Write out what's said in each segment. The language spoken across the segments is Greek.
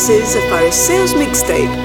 This is a Phariseos mixtape.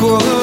过。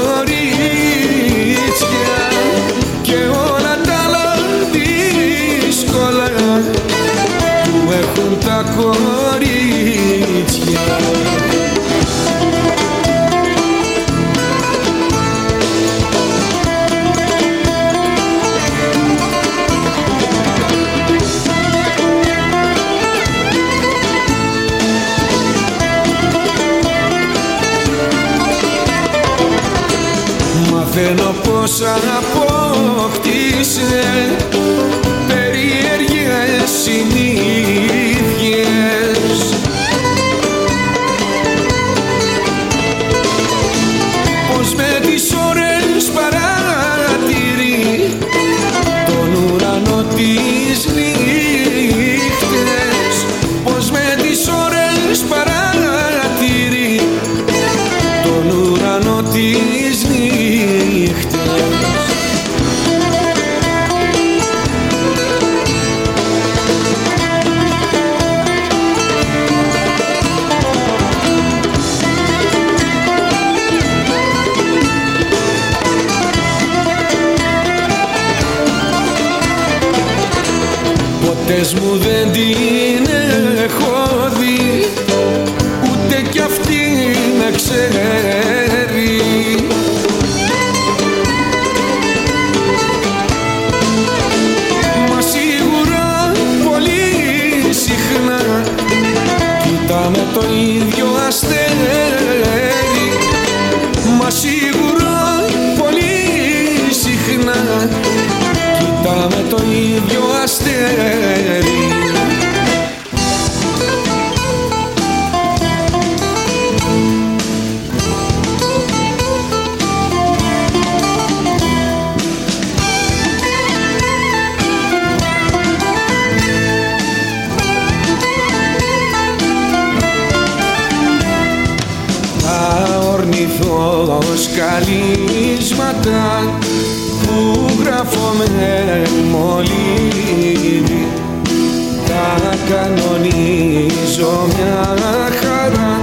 μια χαρά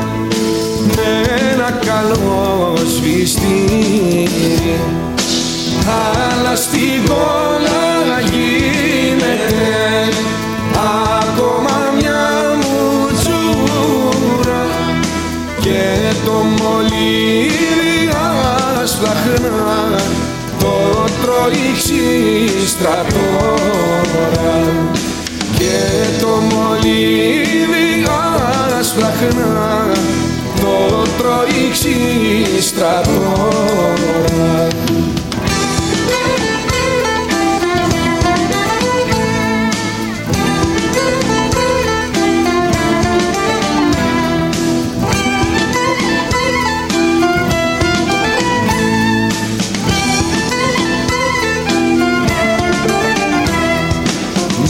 με ένα καλό σβηστήρι αλλά στην κόλλα να γίνεται ακόμα μια μουτζούρα και το μολύβι άσπλαχνα το τρώει στρατό συχνά το τρώει ξύστρατόνα.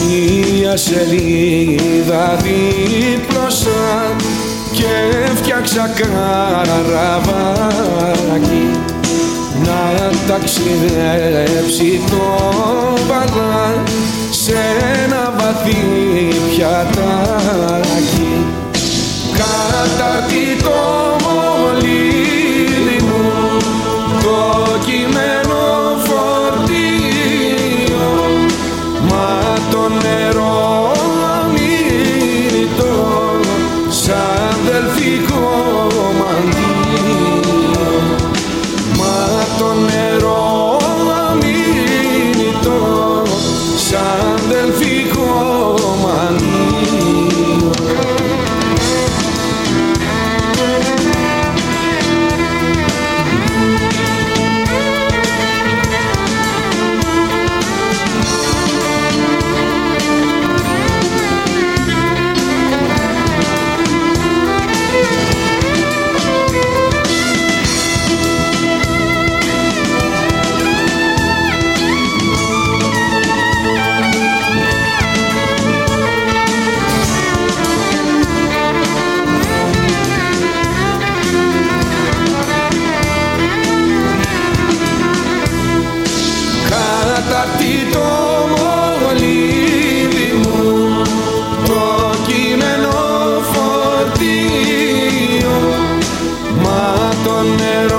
Μία σελίδα καραβάκι να ταξιδέψει το παλάν σε ένα βαθύ πιατάκι. Καταρτεί το μολύβι το κειμένο φορτίο μα το νερό μα το νερό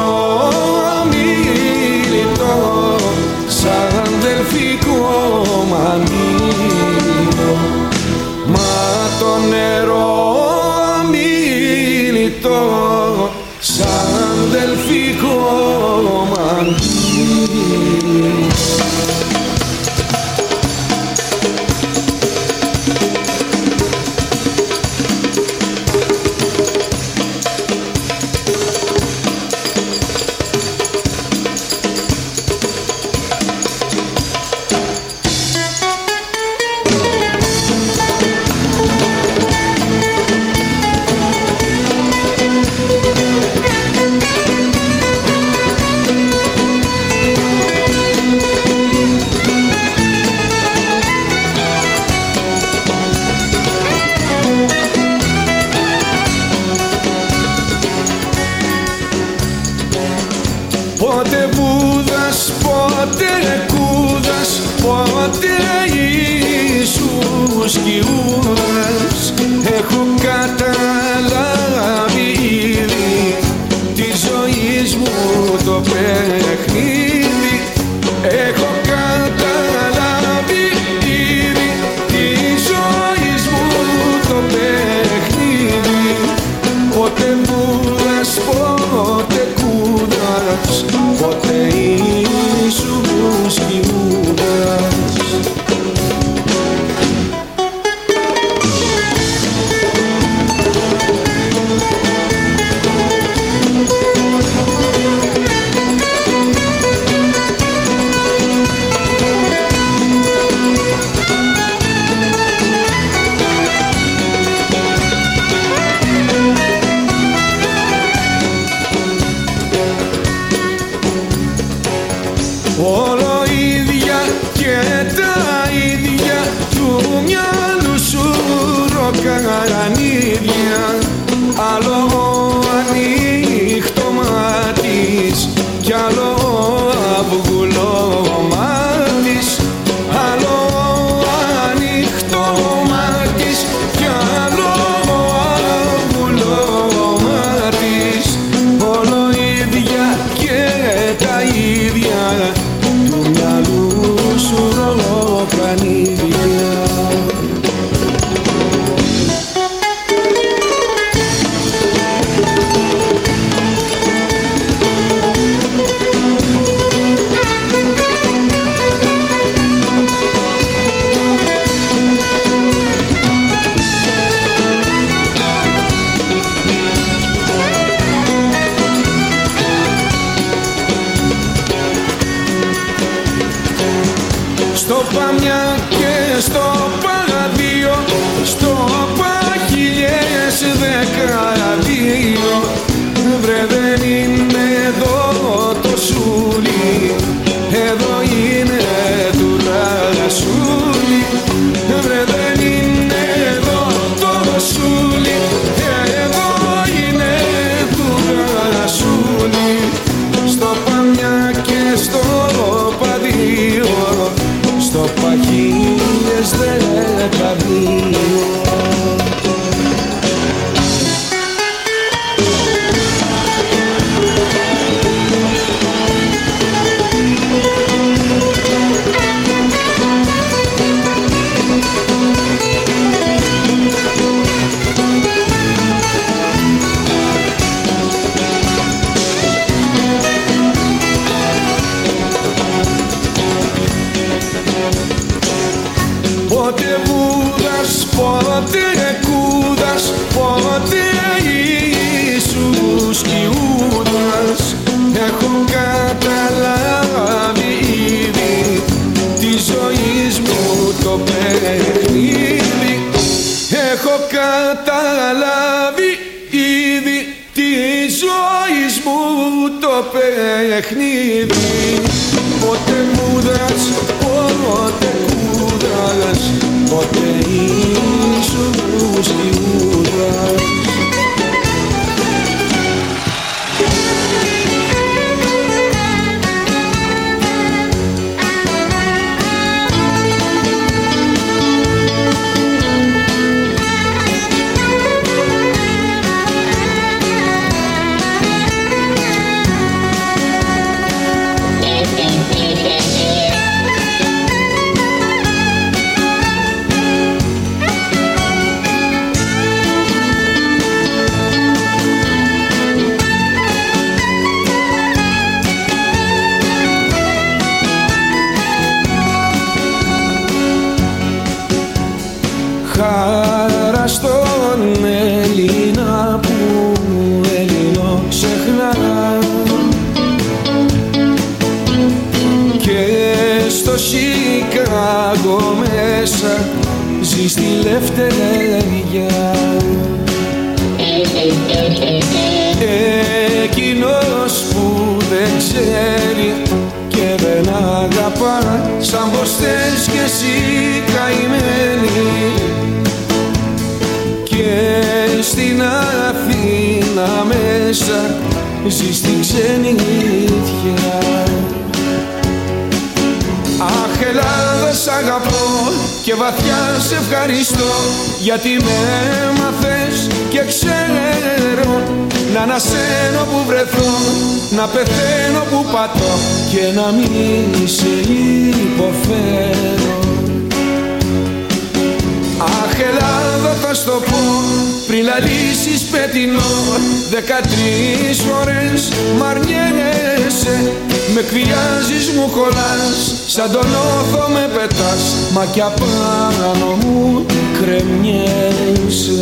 Σαν τον όθο με πετάς Μα κι απάνω μου κρεμιέσαι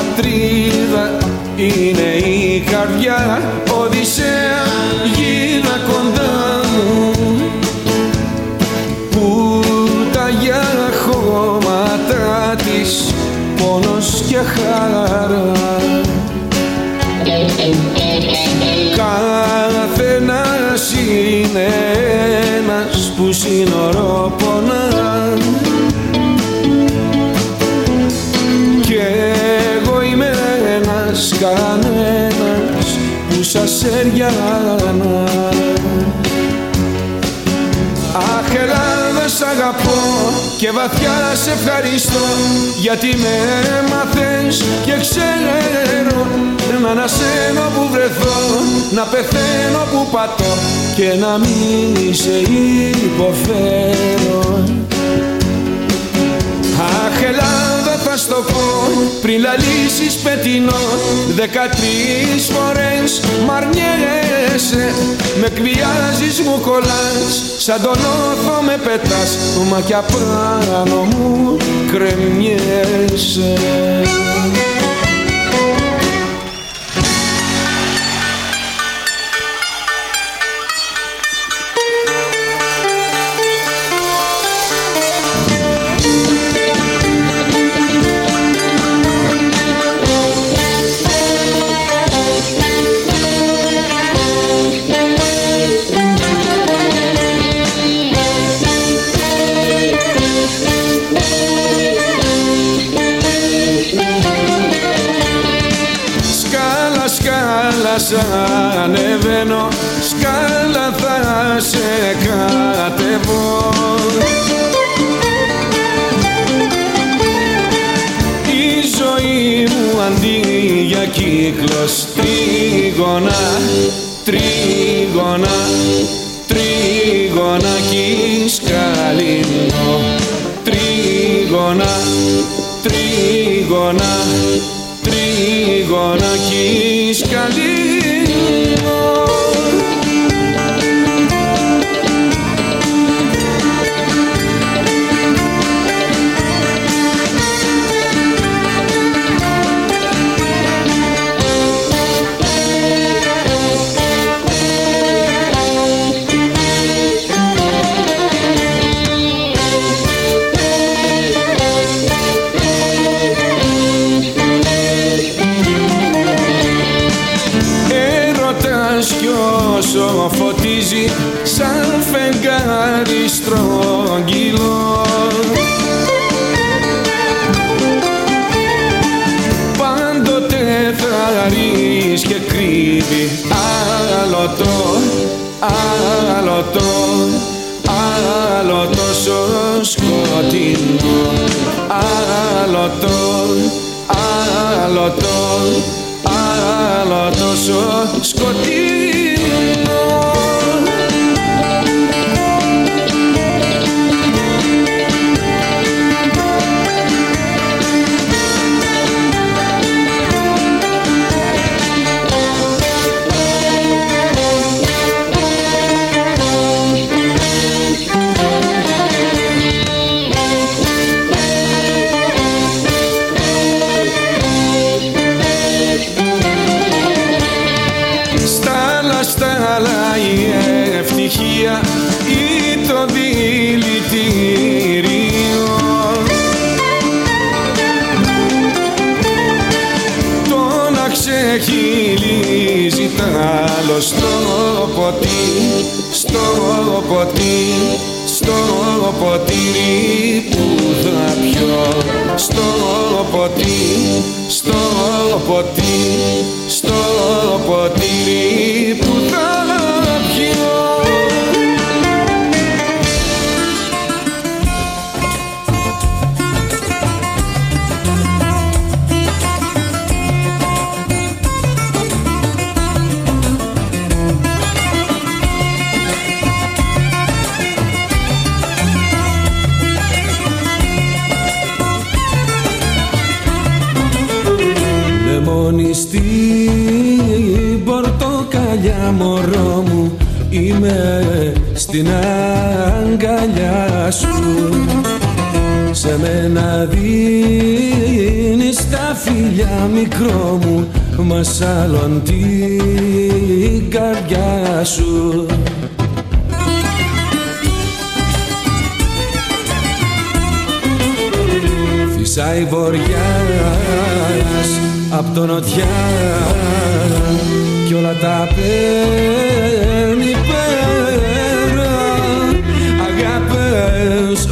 πατρίδα είναι η καρδιά. Οδυσσέα γίνα κοντά μου. Που τα για χώματα της πόνος και χαρά Καθένας είναι ένας που σύνορο που σας έριανα Αχ Ελλάδα σ' αγαπώ και βαθιά σε ευχαριστώ γιατί με έμαθες και ξέρω να ανασένω που βρεθώ να πεθαίνω που πατώ και να μην σε υποφέρω στο πω πριν λαλήσεις πετεινό Δεκατρεις φορές μ' αρνιέσαι Με κβιάζεις μου κολλάς Σαν τον όθο με πετάς. Μα κι απάνω μου κρεμιέσαι κι αγκαλιά σου. Σε μένα δίνεις τα φιλιά μικρό μου μας άλλον την καρδιά σου. Φυσάει βοριάς απ' το νοτιά κι όλα τα παίρνει πέρα Αγάπες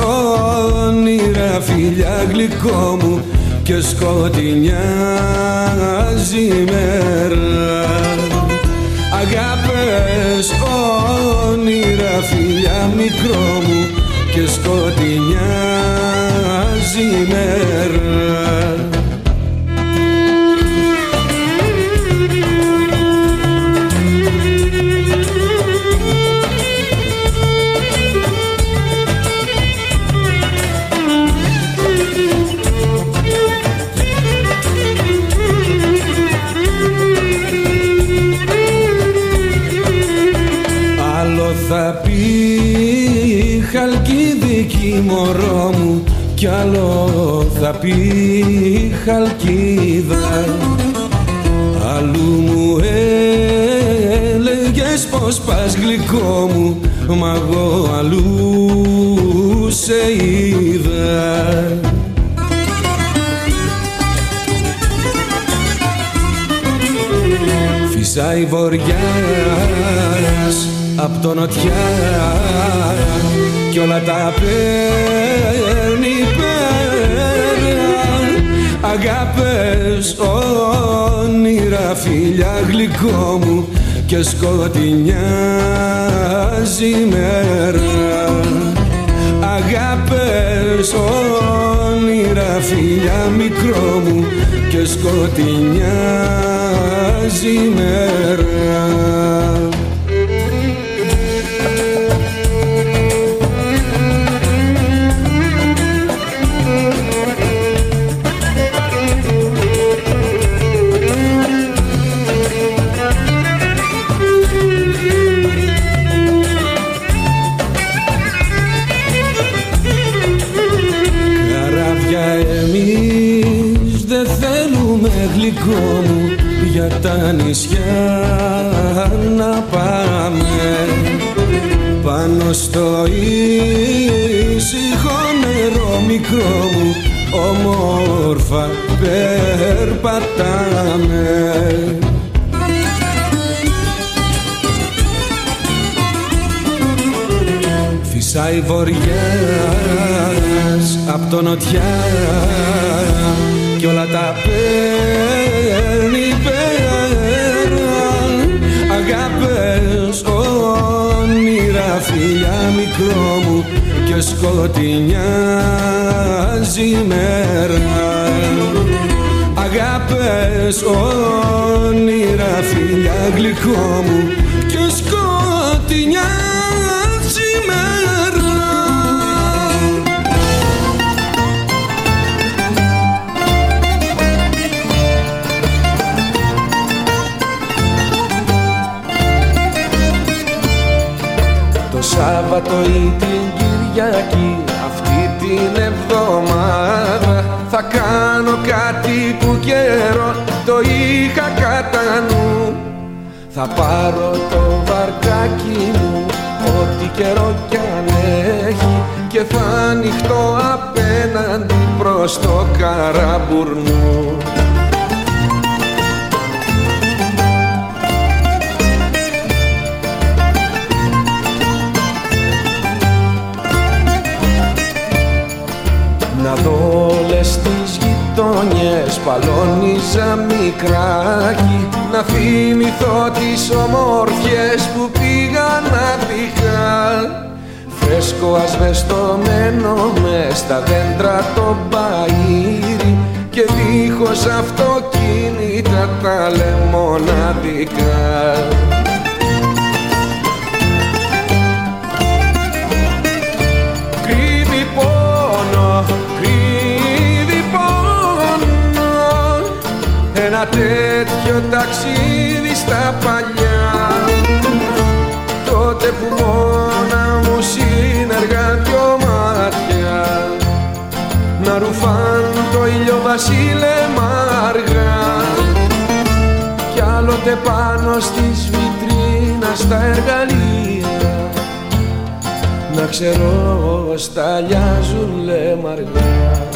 όνειρα φιλιά γλυκό μου και σκοτεινιάζει η μέρα Αγάπες όνειρα φιλιά μικρό μου και σκοτεινιάζει η μέρα κι άλλο θα πει χαλκίδα. Αλλού μου έλεγες πως πας γλυκό μου μα εγώ αλλού σε είδα. Φυσάει βοριάς απ' το νοτιά κι όλα τα παίρνει πέρα αγάπες όνειρα φιλιά γλυκό μου και σκοτεινιάζει μέρα αγάπες όνειρα φιλιά μικρό μου και σκοτεινιάζει μέρα νερό μικρό μου όμορφα περπατάμε. Φυσάει βοριάς απ' το νοτιά κι όλα τα παίρνει αγάπες όνειρα φιλιά μικρό μου και σκοτεινιάζει η μέρα. Αγάπες όνειρα φιλιά γλυκό μου και σκοτεινιά σήμερα Το Σάββατο ή την Κυριακή αυτή την εβδομάδα θα κάνω κάτι που καιρό το είχα κατά νου. Θα πάρω το βαρκάκι μου ό,τι καιρό κι αν έχει και θα ανοιχτώ απέναντι προς το καραμπουρνού γειτόνιες παλώνιζα μικράκι Να θυμηθώ τις ομόρφιες που πήγα να πηχά. Φρέσκο ασβεστομένο μες στα δέντρα το μπαΐρι Και δίχως αυτοκίνητα τα λεμοναδικά Ένα τέτοιο ταξίδι στα παλιά. Τότε που μόνα μου συνεργά δυο μάτια Να ρουφάν το ήλιο βασίλεμα αργά. Κι άλλοτε πάνω στις βιτρίνας τα εργαλεία να ξέρω σταλιάζουν λεμαργά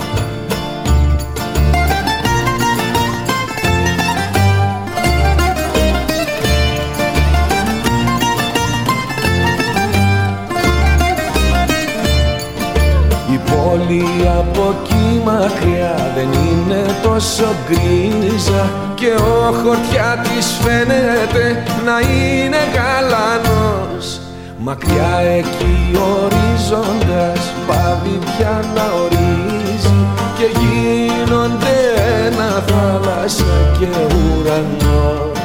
μακριά δεν είναι τόσο γκρίζα και ο χωτιά της φαίνεται να είναι γαλανός. Μακριά εκεί ορίζοντας πάβει πια να ορίζει και γίνονται ένα θάλασσα και ουρανός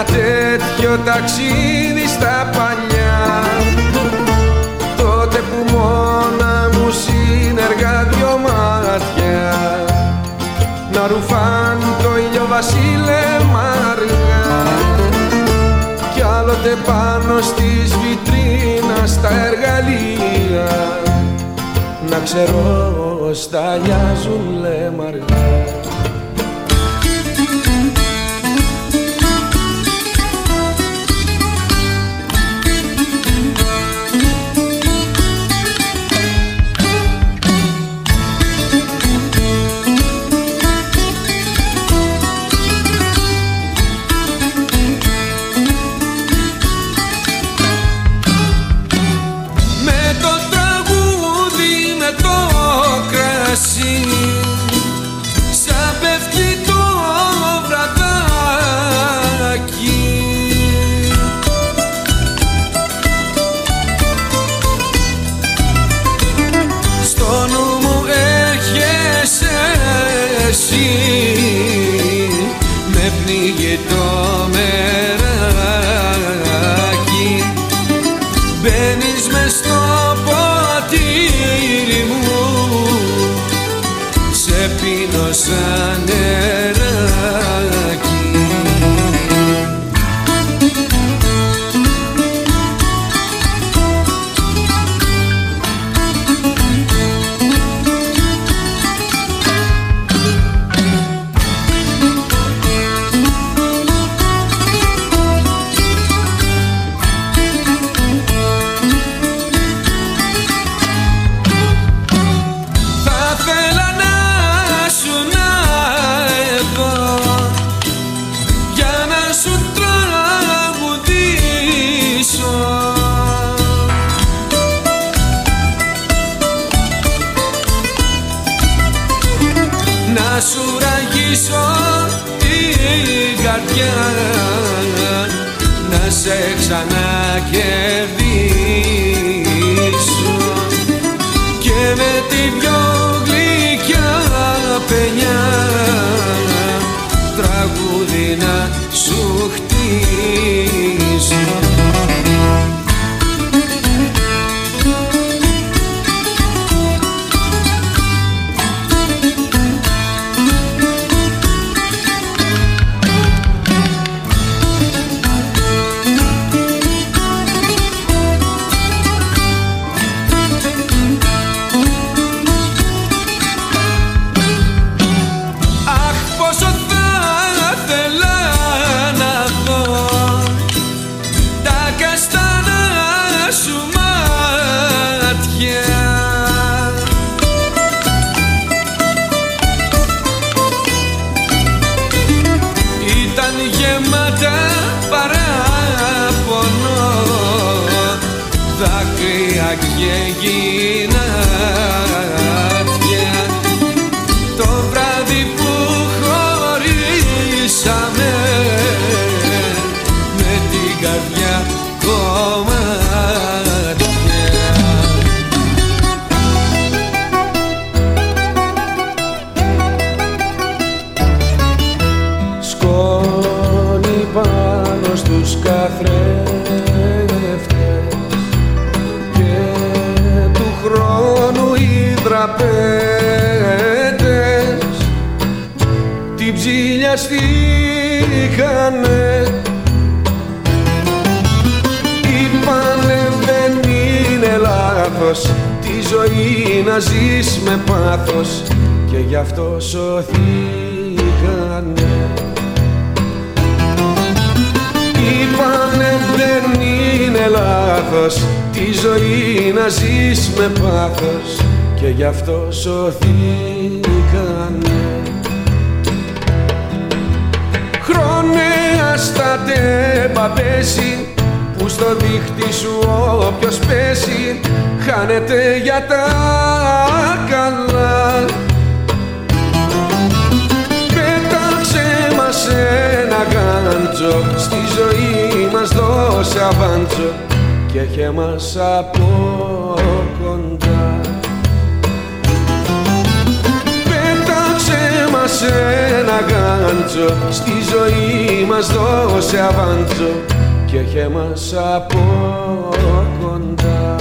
ένα τέτοιο ταξίδι στα παλιά. Τότε που μόνα μου συνεργά δυο μάτια. Να ρουφάν το ήλιο βασίλεμα αργά κι άλλοτε πάνω στις βιτρίνας τα εργαλεία. Να ξέρω σταλιάζουν λεμαργά Μπαίνεις μες στο ποτήρι μου. Σε πίνω σαν βιαστήκανε Είπανε δεν είναι λάθος τη ζωή να ζεις με πάθος και γι' αυτό σωθήκανε Είπανε δεν είναι λάθος τη ζωή να ζεις με πάθος και γι' αυτό σωθήκανε. Στα τέμπα πέσει που στο δίχτυ σου όποιος πέσει χάνεται για τα καλά. Πέταξε μας ένα γάντζο στη ζωή μας δώσε αβάντζο και έχε μας από μας ένα γάντζο στη ζωή μας δώσε αβάντζο και έχε μας από κοντά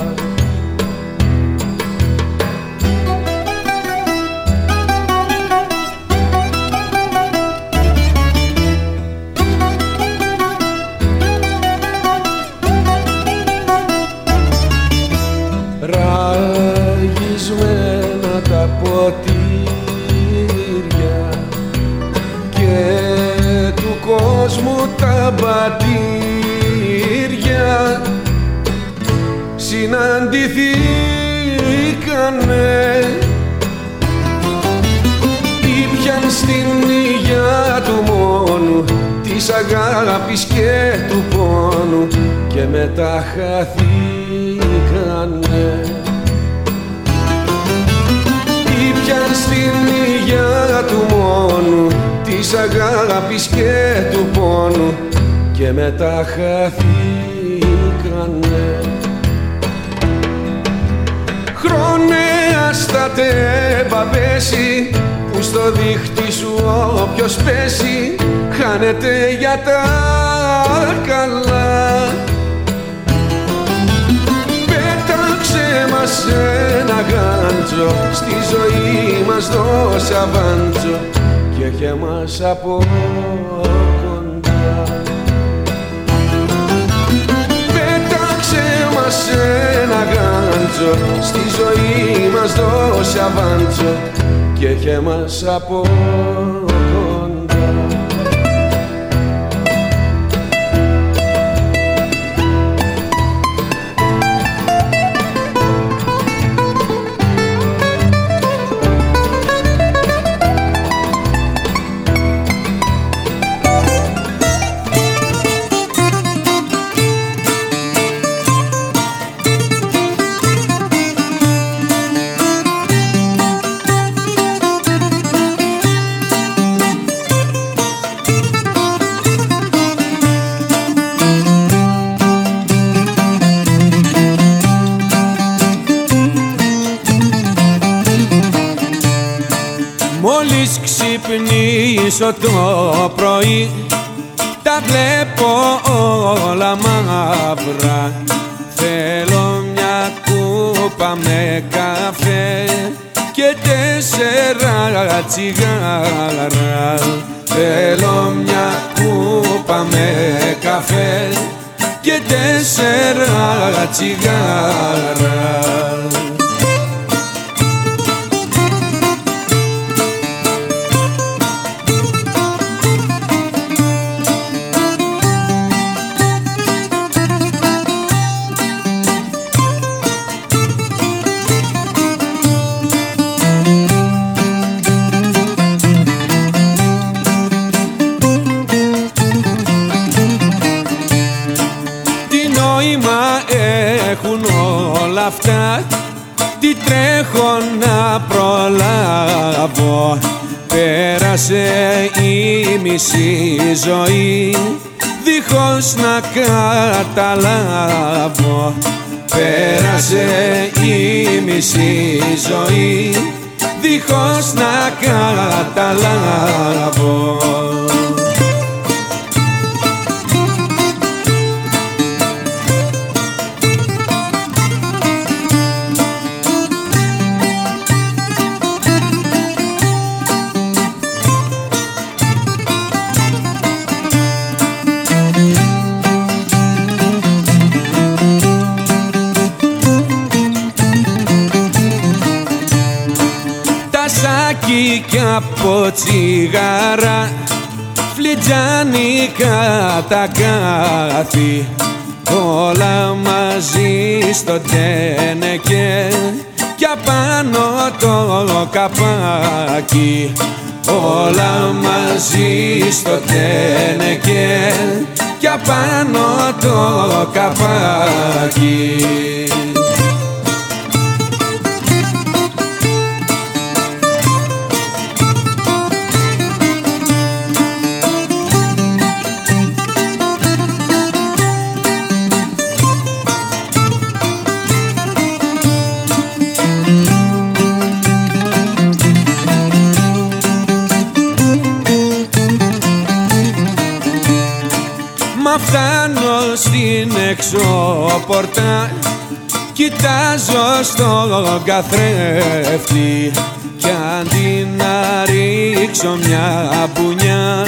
και μετά χαθήκανε ήπιαν στην υγειά του μόνου της αγάπης και του πόνου και μετά χαθήκανε. Χρόνια στα τέμπα πέσει που στο δίχτυ σου όποιος πέσει χάνεται για τα καλά στη ζωή μας δώσε αβάντζο και έχε μας από κοντά. Πέταξε μας ένα γάντζο στη ζωή μας δώσε αβάντζο και έχε μας από Μόλις ξυπνήσω το πρωί. Τα βλέπω όλα μαύρα. Θέλω μια κούπα με καφέ και τέσσερα τσιγάρα. Θέλω μια κούπα με καφέ και τέσσερα τσιγάρα καταλάβω Πέρασε η μισή ζωή. Δίχως να καταλάβω από τσιγάρα φλιτζάνικα τα κάθη όλα μαζί στο τένεκε κι απάνω το καπάκι. Όλα μαζί στο τένεκε κι απάνω το καπάκι στην έξω πόρτα Κοιτάζω στο καθρέφτη Κι αντί να ρίξω μια μπουνιά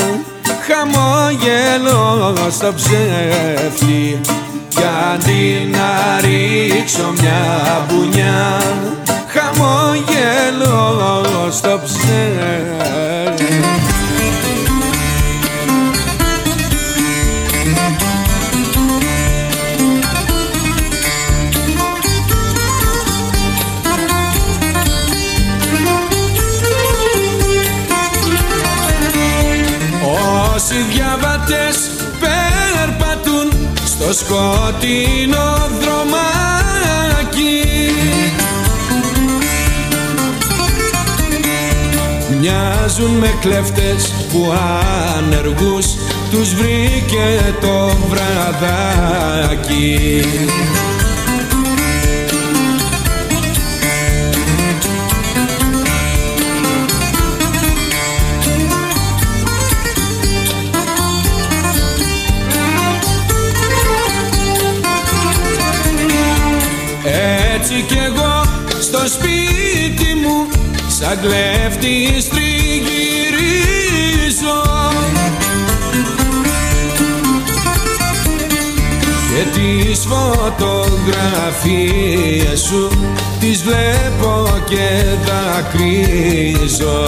Χαμόγελο στο ψεύτη Κι αντί να ρίξω μια μπουνιά Χαμόγελο στο ψεύτη στο σκοτεινό δρομάκι Μοιάζουν με κλέφτες που ανεργούς τους βρήκε το βραδάκι σαν κλέφτης τριγυρίζω Και τις φωτογραφίες σου τις βλέπω και δακρύζω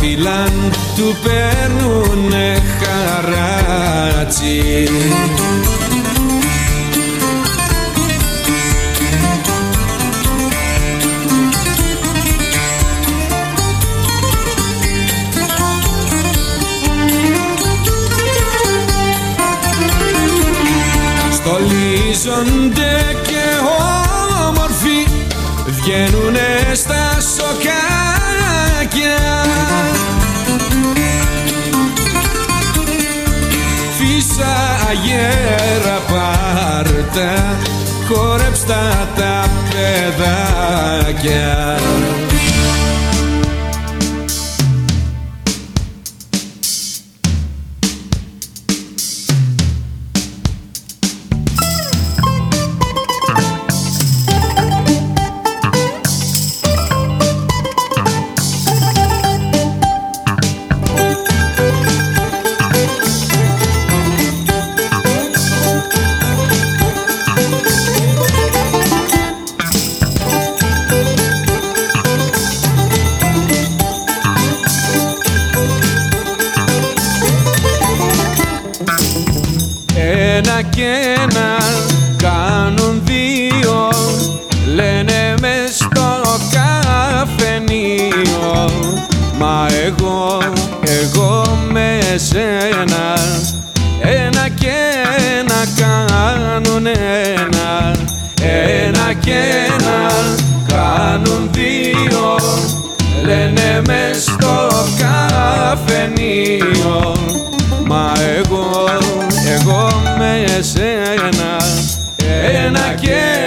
φύλαν του παίρνουνε χαράτσι. Στολίζονται και όμορφοι βγαίνουνε στα Αγέρα πάρτα χορέψτε τα παιδάκια. Μα εγώ, εγώ με εσένα Ένα και ένα κάνουν ένα Ένα και ένα κάνουν δύο. Λένε μες στο καφενείο. Μα εγώ, εγώ με εσένα Ένα και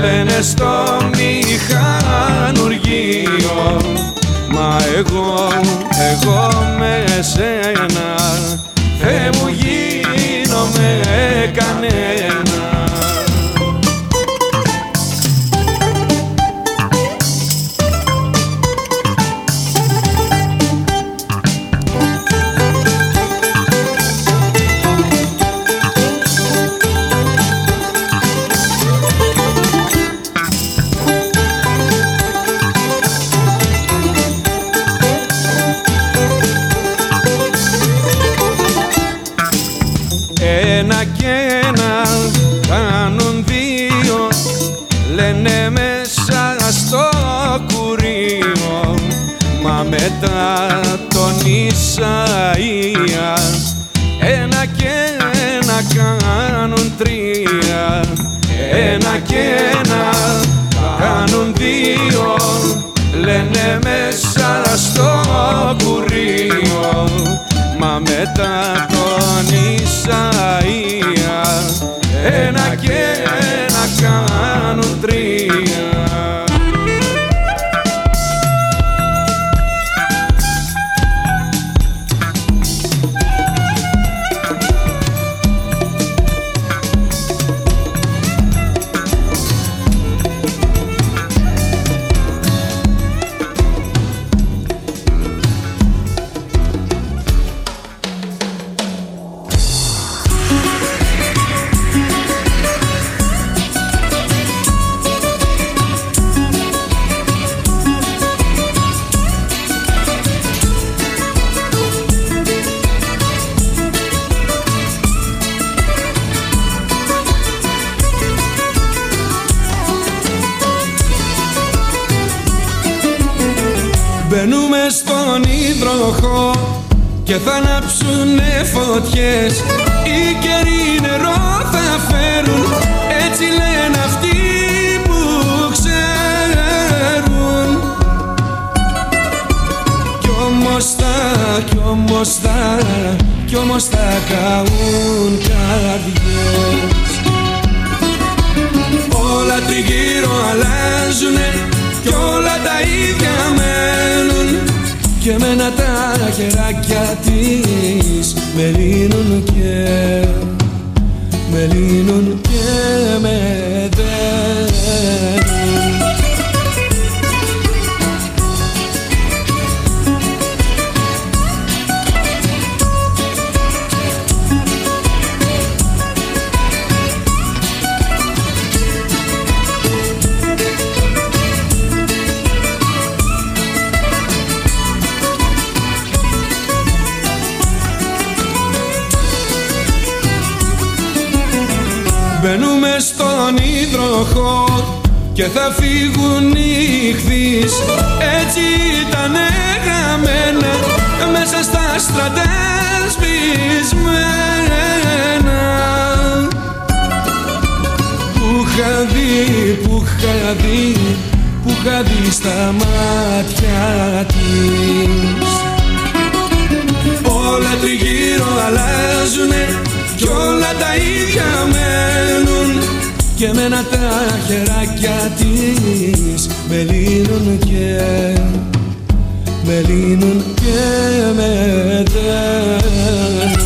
λένε στο μηχανουργείο. Μα εγώ, εγώ με σένα Θε μου γίνομαι κανένα. στο κουρίο Μα μετά τον Ισαΐα ένα και αλλάζουνε κι όλα τα ίδια μένουν. Και μένα τα χεράκια της με λύνουν και με λύνουν και με δένουν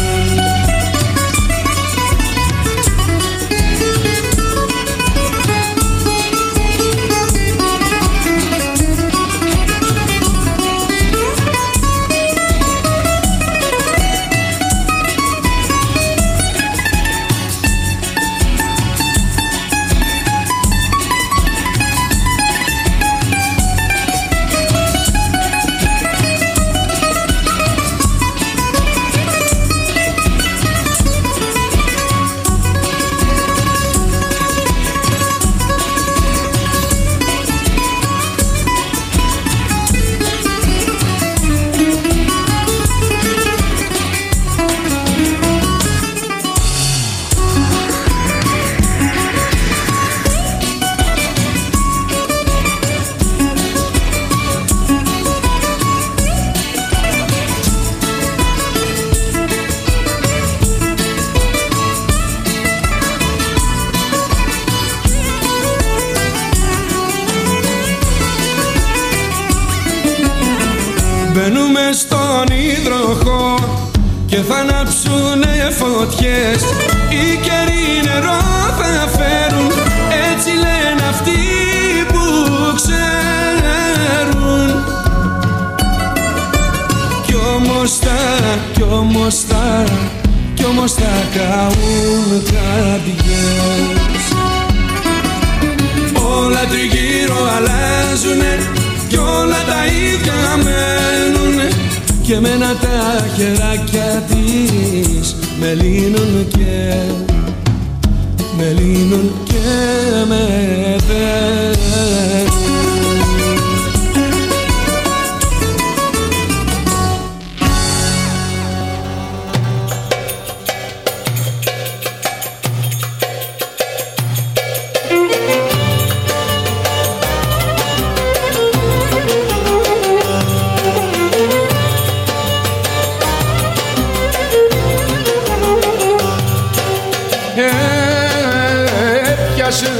έπιασε,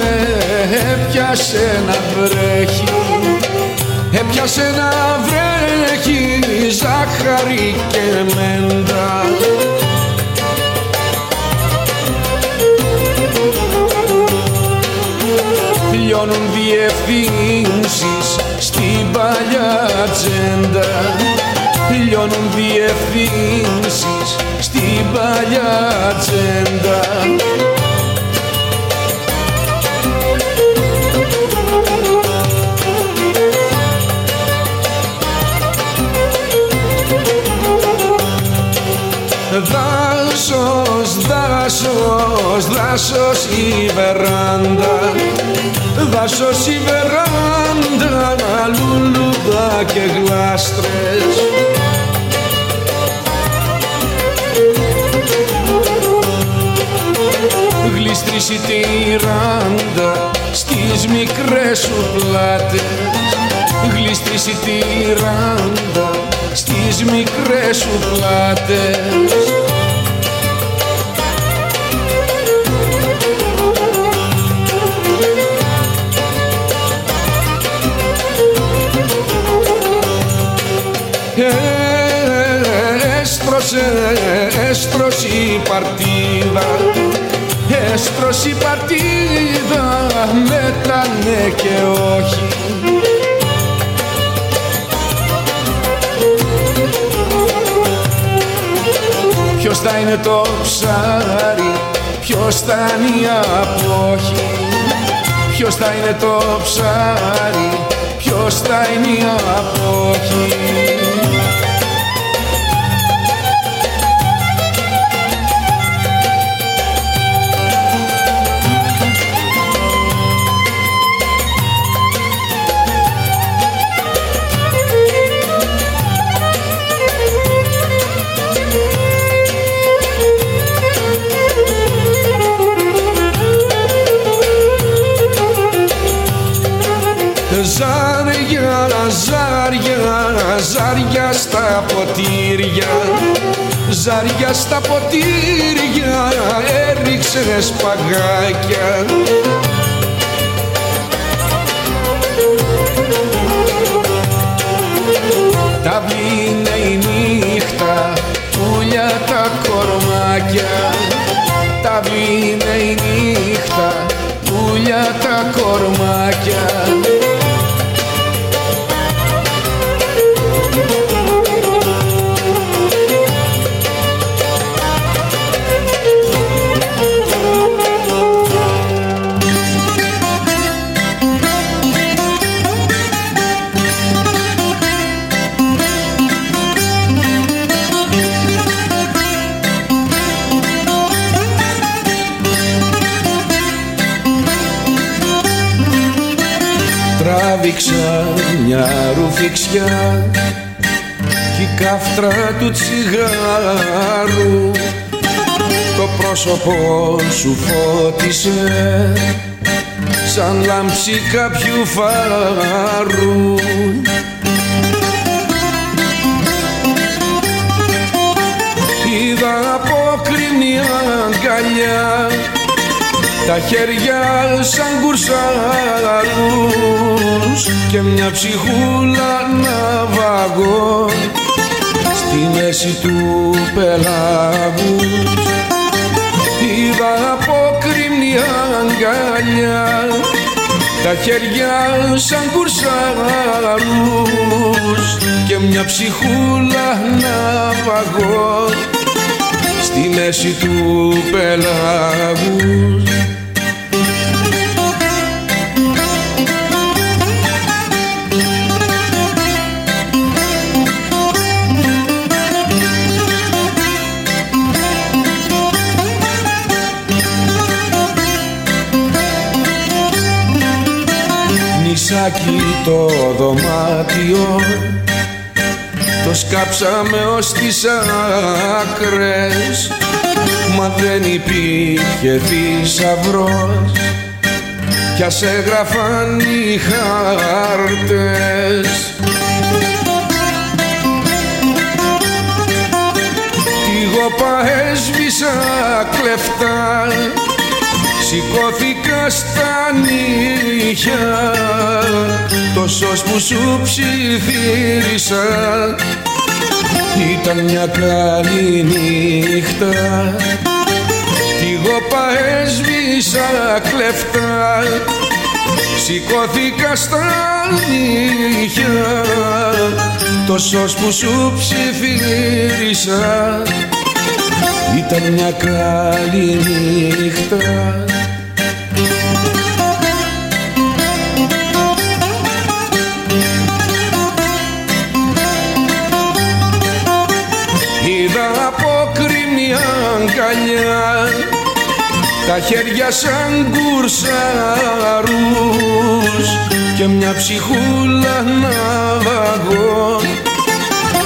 έπιασε να βρέχει. Έπιασε να βρέχει ζάχαρη και μέντα. Λιώνουν διευθύνσεις στην παλιά ατζέντα. Λιώνουν διευθύνσεις στην παλιά ατζέντα. Δάσος, δάσος η βεράντα Δάσος η βεράντα λουλούδα και γλάστρες. Γλιστρήσει η τυράντα στις μικρές σου πλάτες. Γλιστρήσει η τυράντα στις μικρές σου πλάτες. Παρτίδα έστρωσε παρτίδα με τα ναι και όχι. Ποιος θα είναι το ψάρι, ποιος θα είναι η απόχη Ποιος θα είναι το ψάρι, ποιος θα είναι η απόχη ποτήρια Ζάρια στα ποτήρια έριξες σπαγάκια Τα βλήνε η νύχτα, πουλιά τα κορμάκια. Τα βλήνε η νύχτα, πουλιά τα κορμάκια μια ρουφιξιά κι η καύτρα του τσιγάρου. Το πρόσωπό σου φώτισε σαν λάμψη κάποιου φάρου. Είδα απόκρινη αγκαλιά τα χέρια σαν κουρσάρους και μια ψυχούλα να βαγώ στη μέση του πελάγους. Είδα απόκριμνη αγκαλιά. Τα χέρια σαν κουρσάρους και μια ψυχούλα να βαγώ στη μέση του πελάγους Νησάκι το δωμάτιο. Το σκάψαμε ως τις άκρες Μα δεν υπήρχε θησαυρός. Κι ας έγραφαν οι χάρτες. Τη γοπα έσβησα κλεφτά Σηκώθηκα στα νύχια. Τόσος που σου ψιθύρισα Ήταν μια καλή νύχτα. Τη γόπα έσβησα κλεφτά. Σηκώθηκα στα νύχια. Τόσος που σου ψιθύρισα ήταν μια καλή νύχτα τα χέρια σαν κουρσάρους και μια ψυχούλα να βαγώ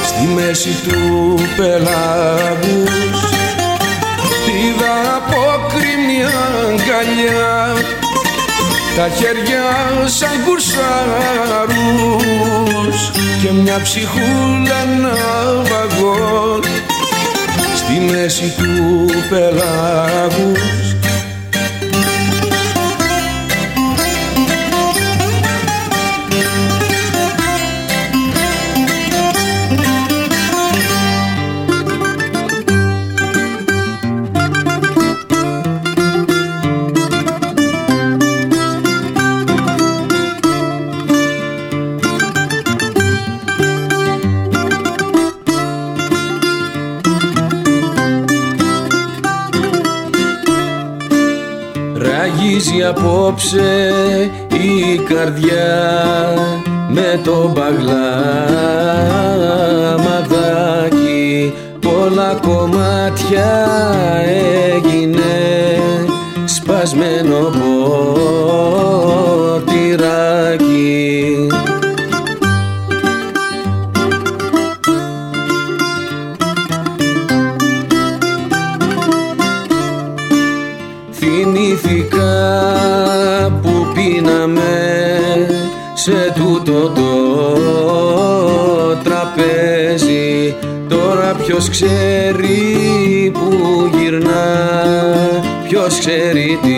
στη μέση του πελάγους. Είδα απόκριμη αγκαλιά τα χέρια σαν κουρσάρους και μια ψυχούλα να βαγώ στη μέση του πελάγους απόψε η καρδιά με το μπαγλάμαδάκι. Πολλά κομμάτια έγινε σπασμένο ποτηράκι τραπέζι. Τώρα ποιος ξέρει που γυρνά Ποιος ξέρει τι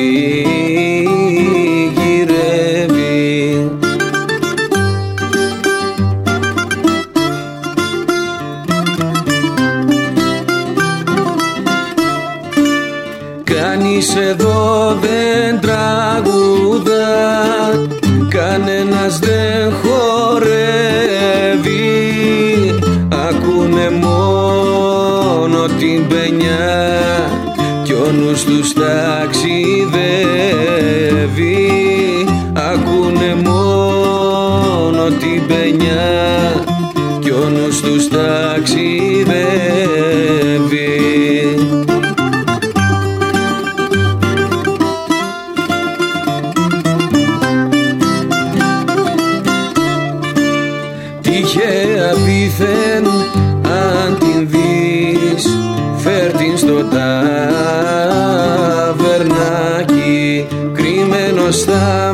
γυρεύει. Κανείς εδώ κρυμμένος θα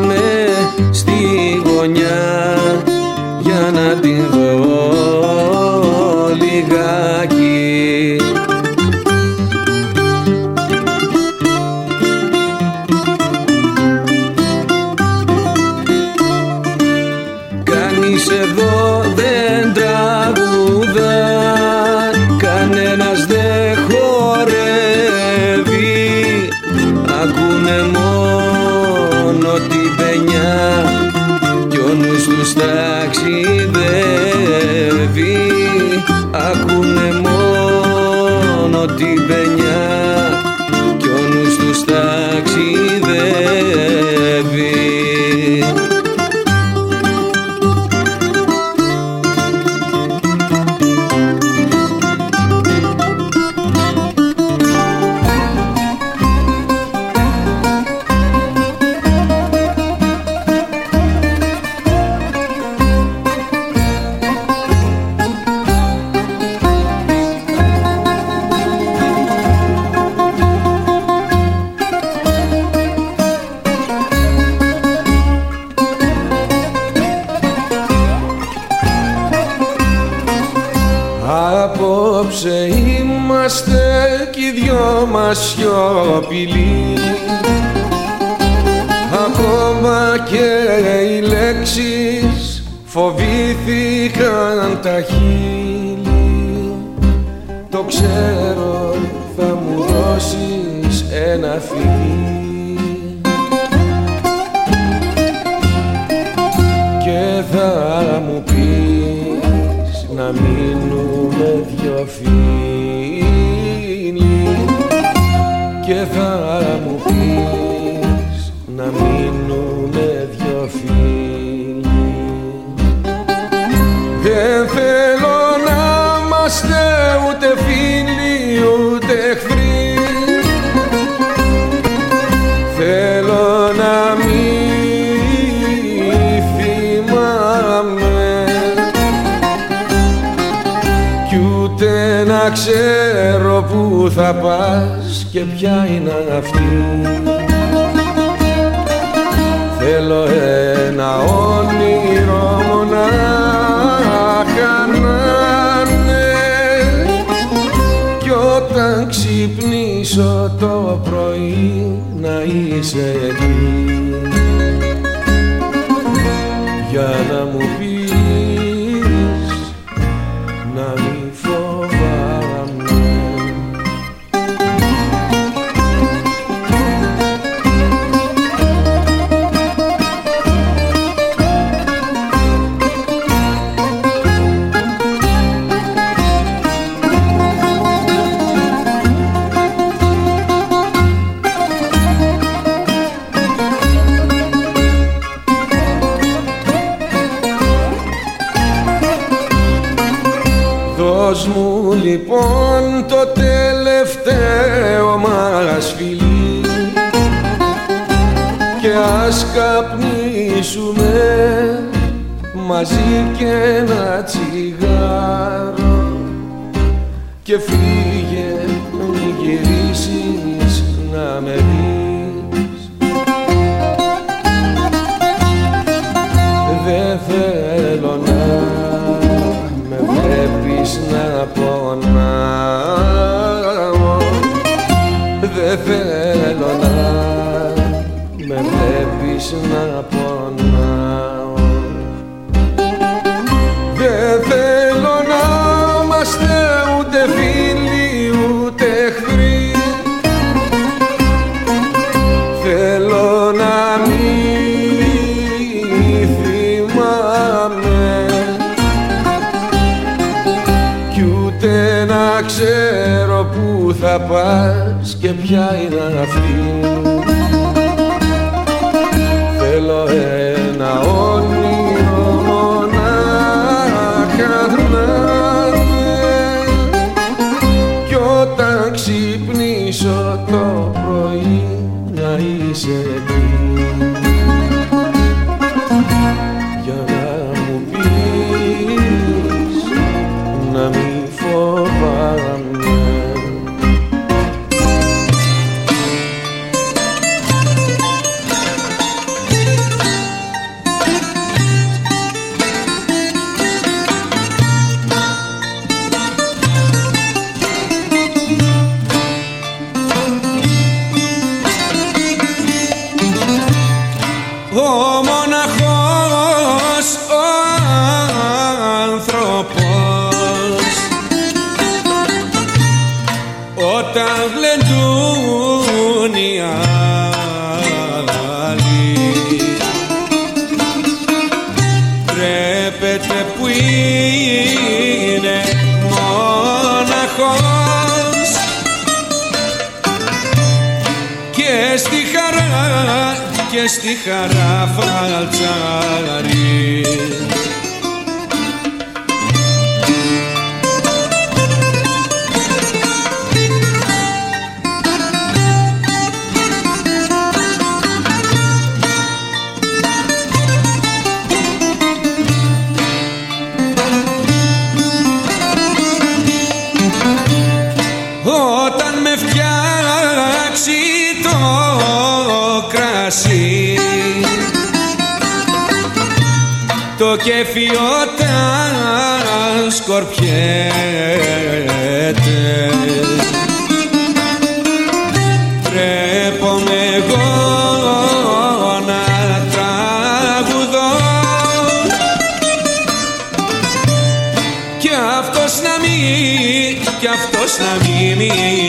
Απόψε είμαστε κι οι δυο μας σιωπηλοί. Ακόμα και οι λέξεις φοβήθηκαν τα χείλη. Το ξέρω θα μου δώσεις ένα φιλί. Και θα μου πεις να μείνουμε δυο φίλοι και θα μου πεις να μείνουμε δυο φίλοι Δεν θέλω να είμαστε ξέρω που θα πας και ποια είναι αυτή. Θέλω ένα όνειρο μονάχα να είναι. Κι όταν ξυπνήσω το πρωί να είσαι εκεί. Για να μου your feet. κρασί. Το κέφι όταν σκορπιέται. Τρέπομαι εγώ να τραγουδώ. Κι αυτός να μην, κι αυτός να μην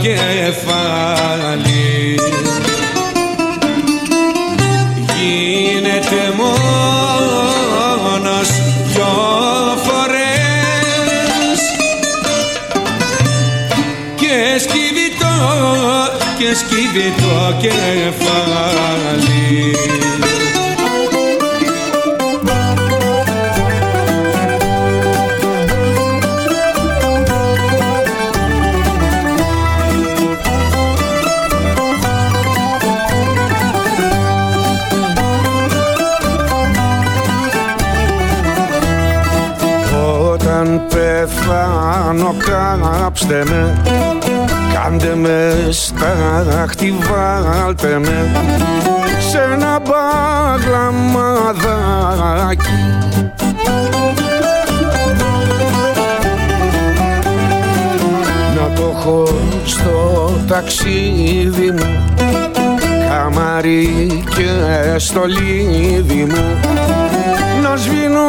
Και κεφάλι. Γίνεται μόνος δυο φορές. Και σκύβει το, και σκύβει το κεφάλι. κάψτε με Κάντε με στάχτη βάλτε με Σε ένα μπαγλαμαδάκι. Να το έχω στο ταξίδι μου Καμαρί και στολίδι μου. Να σβήνω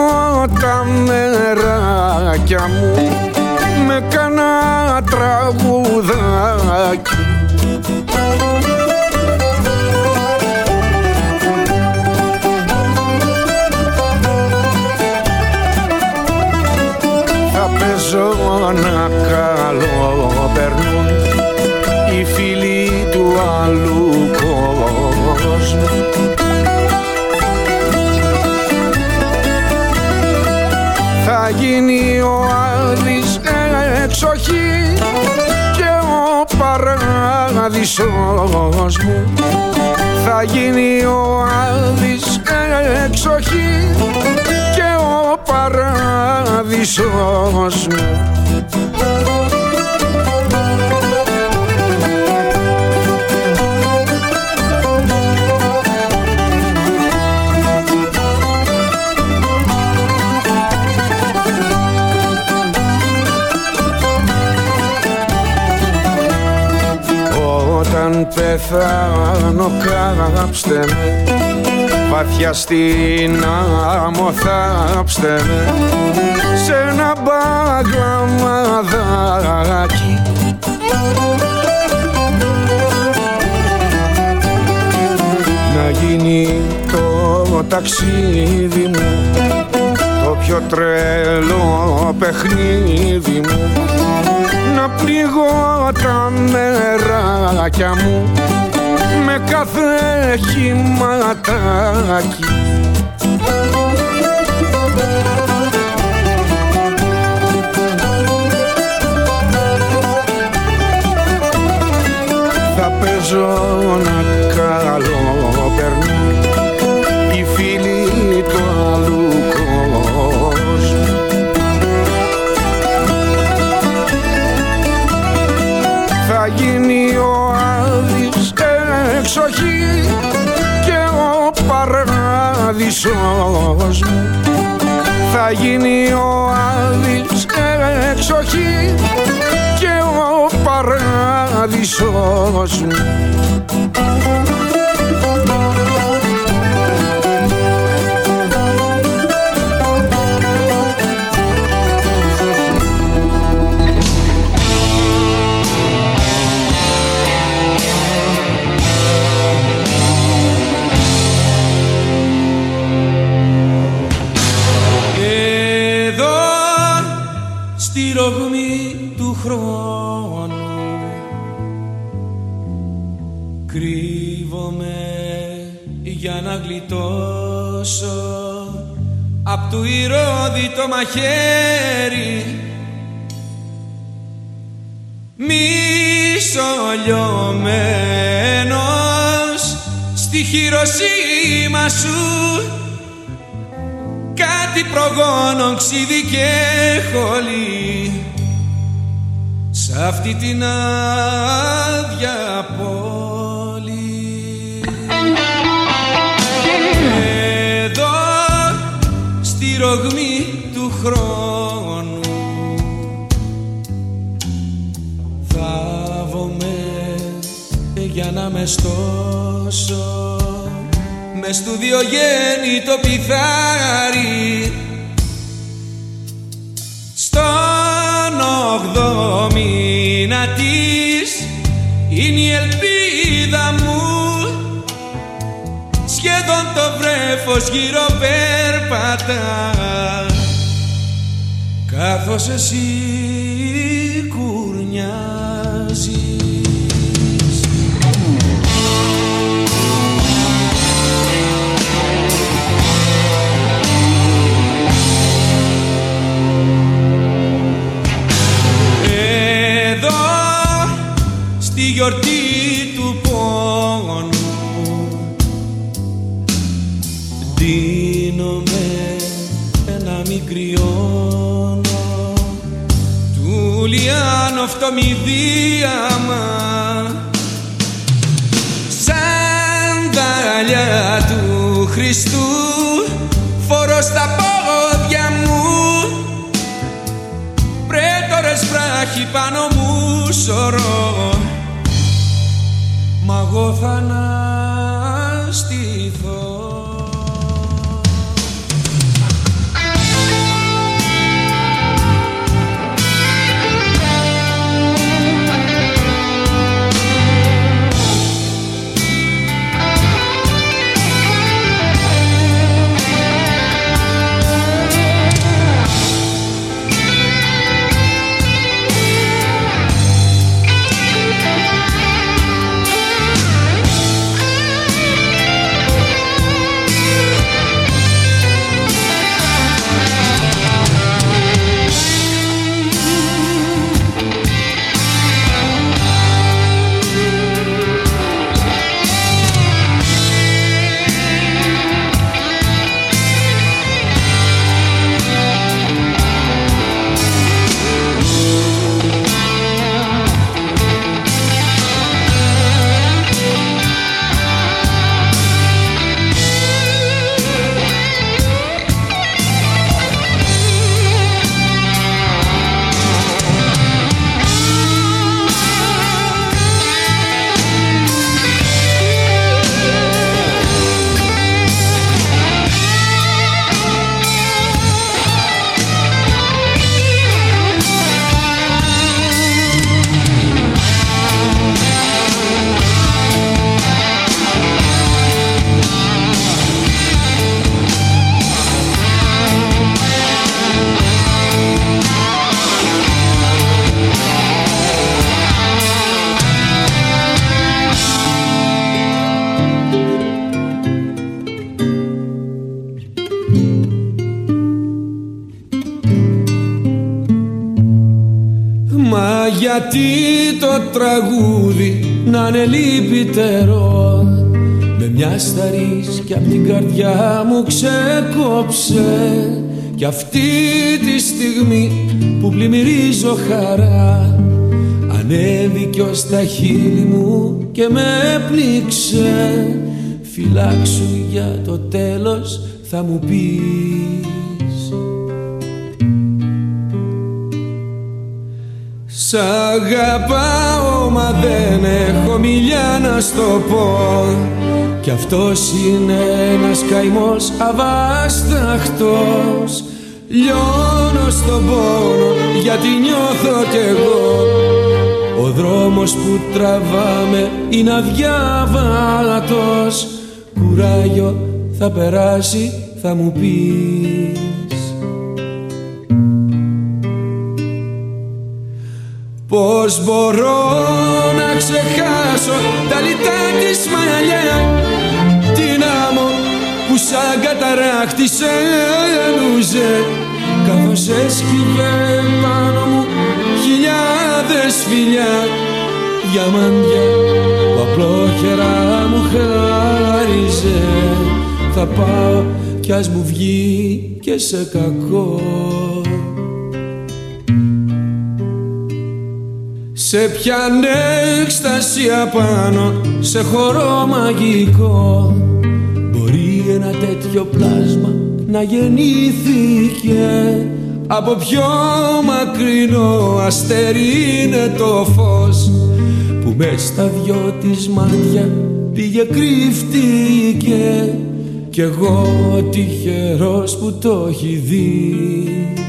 τα μεράκια μου με κανένα τραγουδάκι παράδεισος μου. Θα γίνει ο Άδης εξοχή και ο παράδεισος μου πεθάνω κάψτε με. Βαθιά στην άμμο θάψτε με. Σε ένα μπαγλαμαδάκι Να γίνει το ταξίδι μου. Το πιο τρελό παιχνίδι μου να πληγώ τα μεράκια μου με κάθε χηματάκι Θα παίζω να γίνει ο Άδης εξοχή και ο παράδεισος μου χειροσύμα σου. Κάτι προγόνων ξύδι και χολή. Σ' αυτή την άδεια πόλη. Εδώ στη ρογμή του χρόνου θάβομαι για να μες στώσω με στο διογέννη το πιθάρι. Στον ογδό μήνα της είναι η ελπίδα μου. Σχεδόν το βρέφος γύρω περπατά καθώς εσύ κουρνιάζεις γιορτή του πόνου. Δίνομαι να μην κρυώνω Του Ιουλιάνο φτωμιδίαμα Σανδάλια του Χριστού φορώ στα πόδια μου. Πρέτορες βράχοι πάνω μου σωρώ Μα εγώ θα γιατί λυπητερό με μια σταρίς κι απ' την καρδιά μου ξεκόψε. Κι αυτή τη στιγμή που πλημμυρίζω χαρά ανέβηκε ως τα χείλη μου και με πνίξε φυλάξου για το τέλος θα μου πεις. Σ' αγαπάω μα δεν έχω μιλιά να στο πω. Κι αυτός είναι ένας καημός αβάσταχτος. Λιώνω στον πόνο γιατί νιώθω κι εγώ. Ο δρόμος που τραβάμε είναι αδιάβατος Κουράγιο θα περάσει θα μου πεις Πώς μπορώ να ξεχάσω τα λιτά της μαλλιά Την άμμο που σαν καταράχτησε λούζε Καθώς έσκυβε πάνω μου χιλιάδες φιλιά Διαμάντια που απλόχερα μου χάριζε. Θα πάω κι ας μου βγει και σε κακό Σε πιάνε έκσταση απάνω σε χώρο μαγικό. Μπορεί ένα τέτοιο πλάσμα να γεννήθηκε. Από πιο μακρινό αστέρι είναι το φως Που μες στα δυο της μάτια πήγε κρύφτηκε. Κι εγώ τυχερός που το έχει δει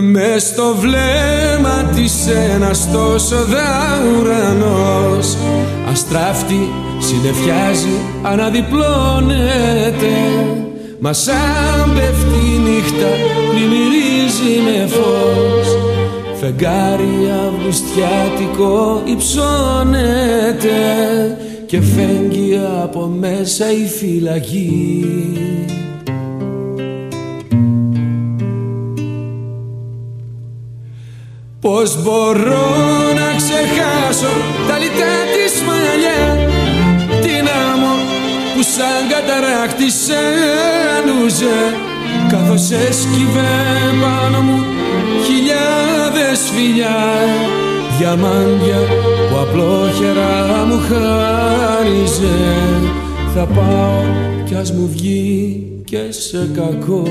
Μες στο βλέμμα της ένας τόσο δαουρανός Αστράφτη συνεφιάζει αναδιπλώνεται. Μα σαν πέφτει η νύχτα πλημμυρίζει με φως. Φεγγάρι αυγουστιάτικο υψώνεται. Και φέγγει από μέσα η φυλακή Πώς μπορώ να ξεχάσω τα λιτά της μαλλιά Την άμμο που σαν καταράχτη ανούζε. Καθώς έσκυβε πάνω μου χιλιάδες φιλιά Διαμάντια που απλόχερα μου χάριζε. Θα πάω κι ας μου βγει και σε κακό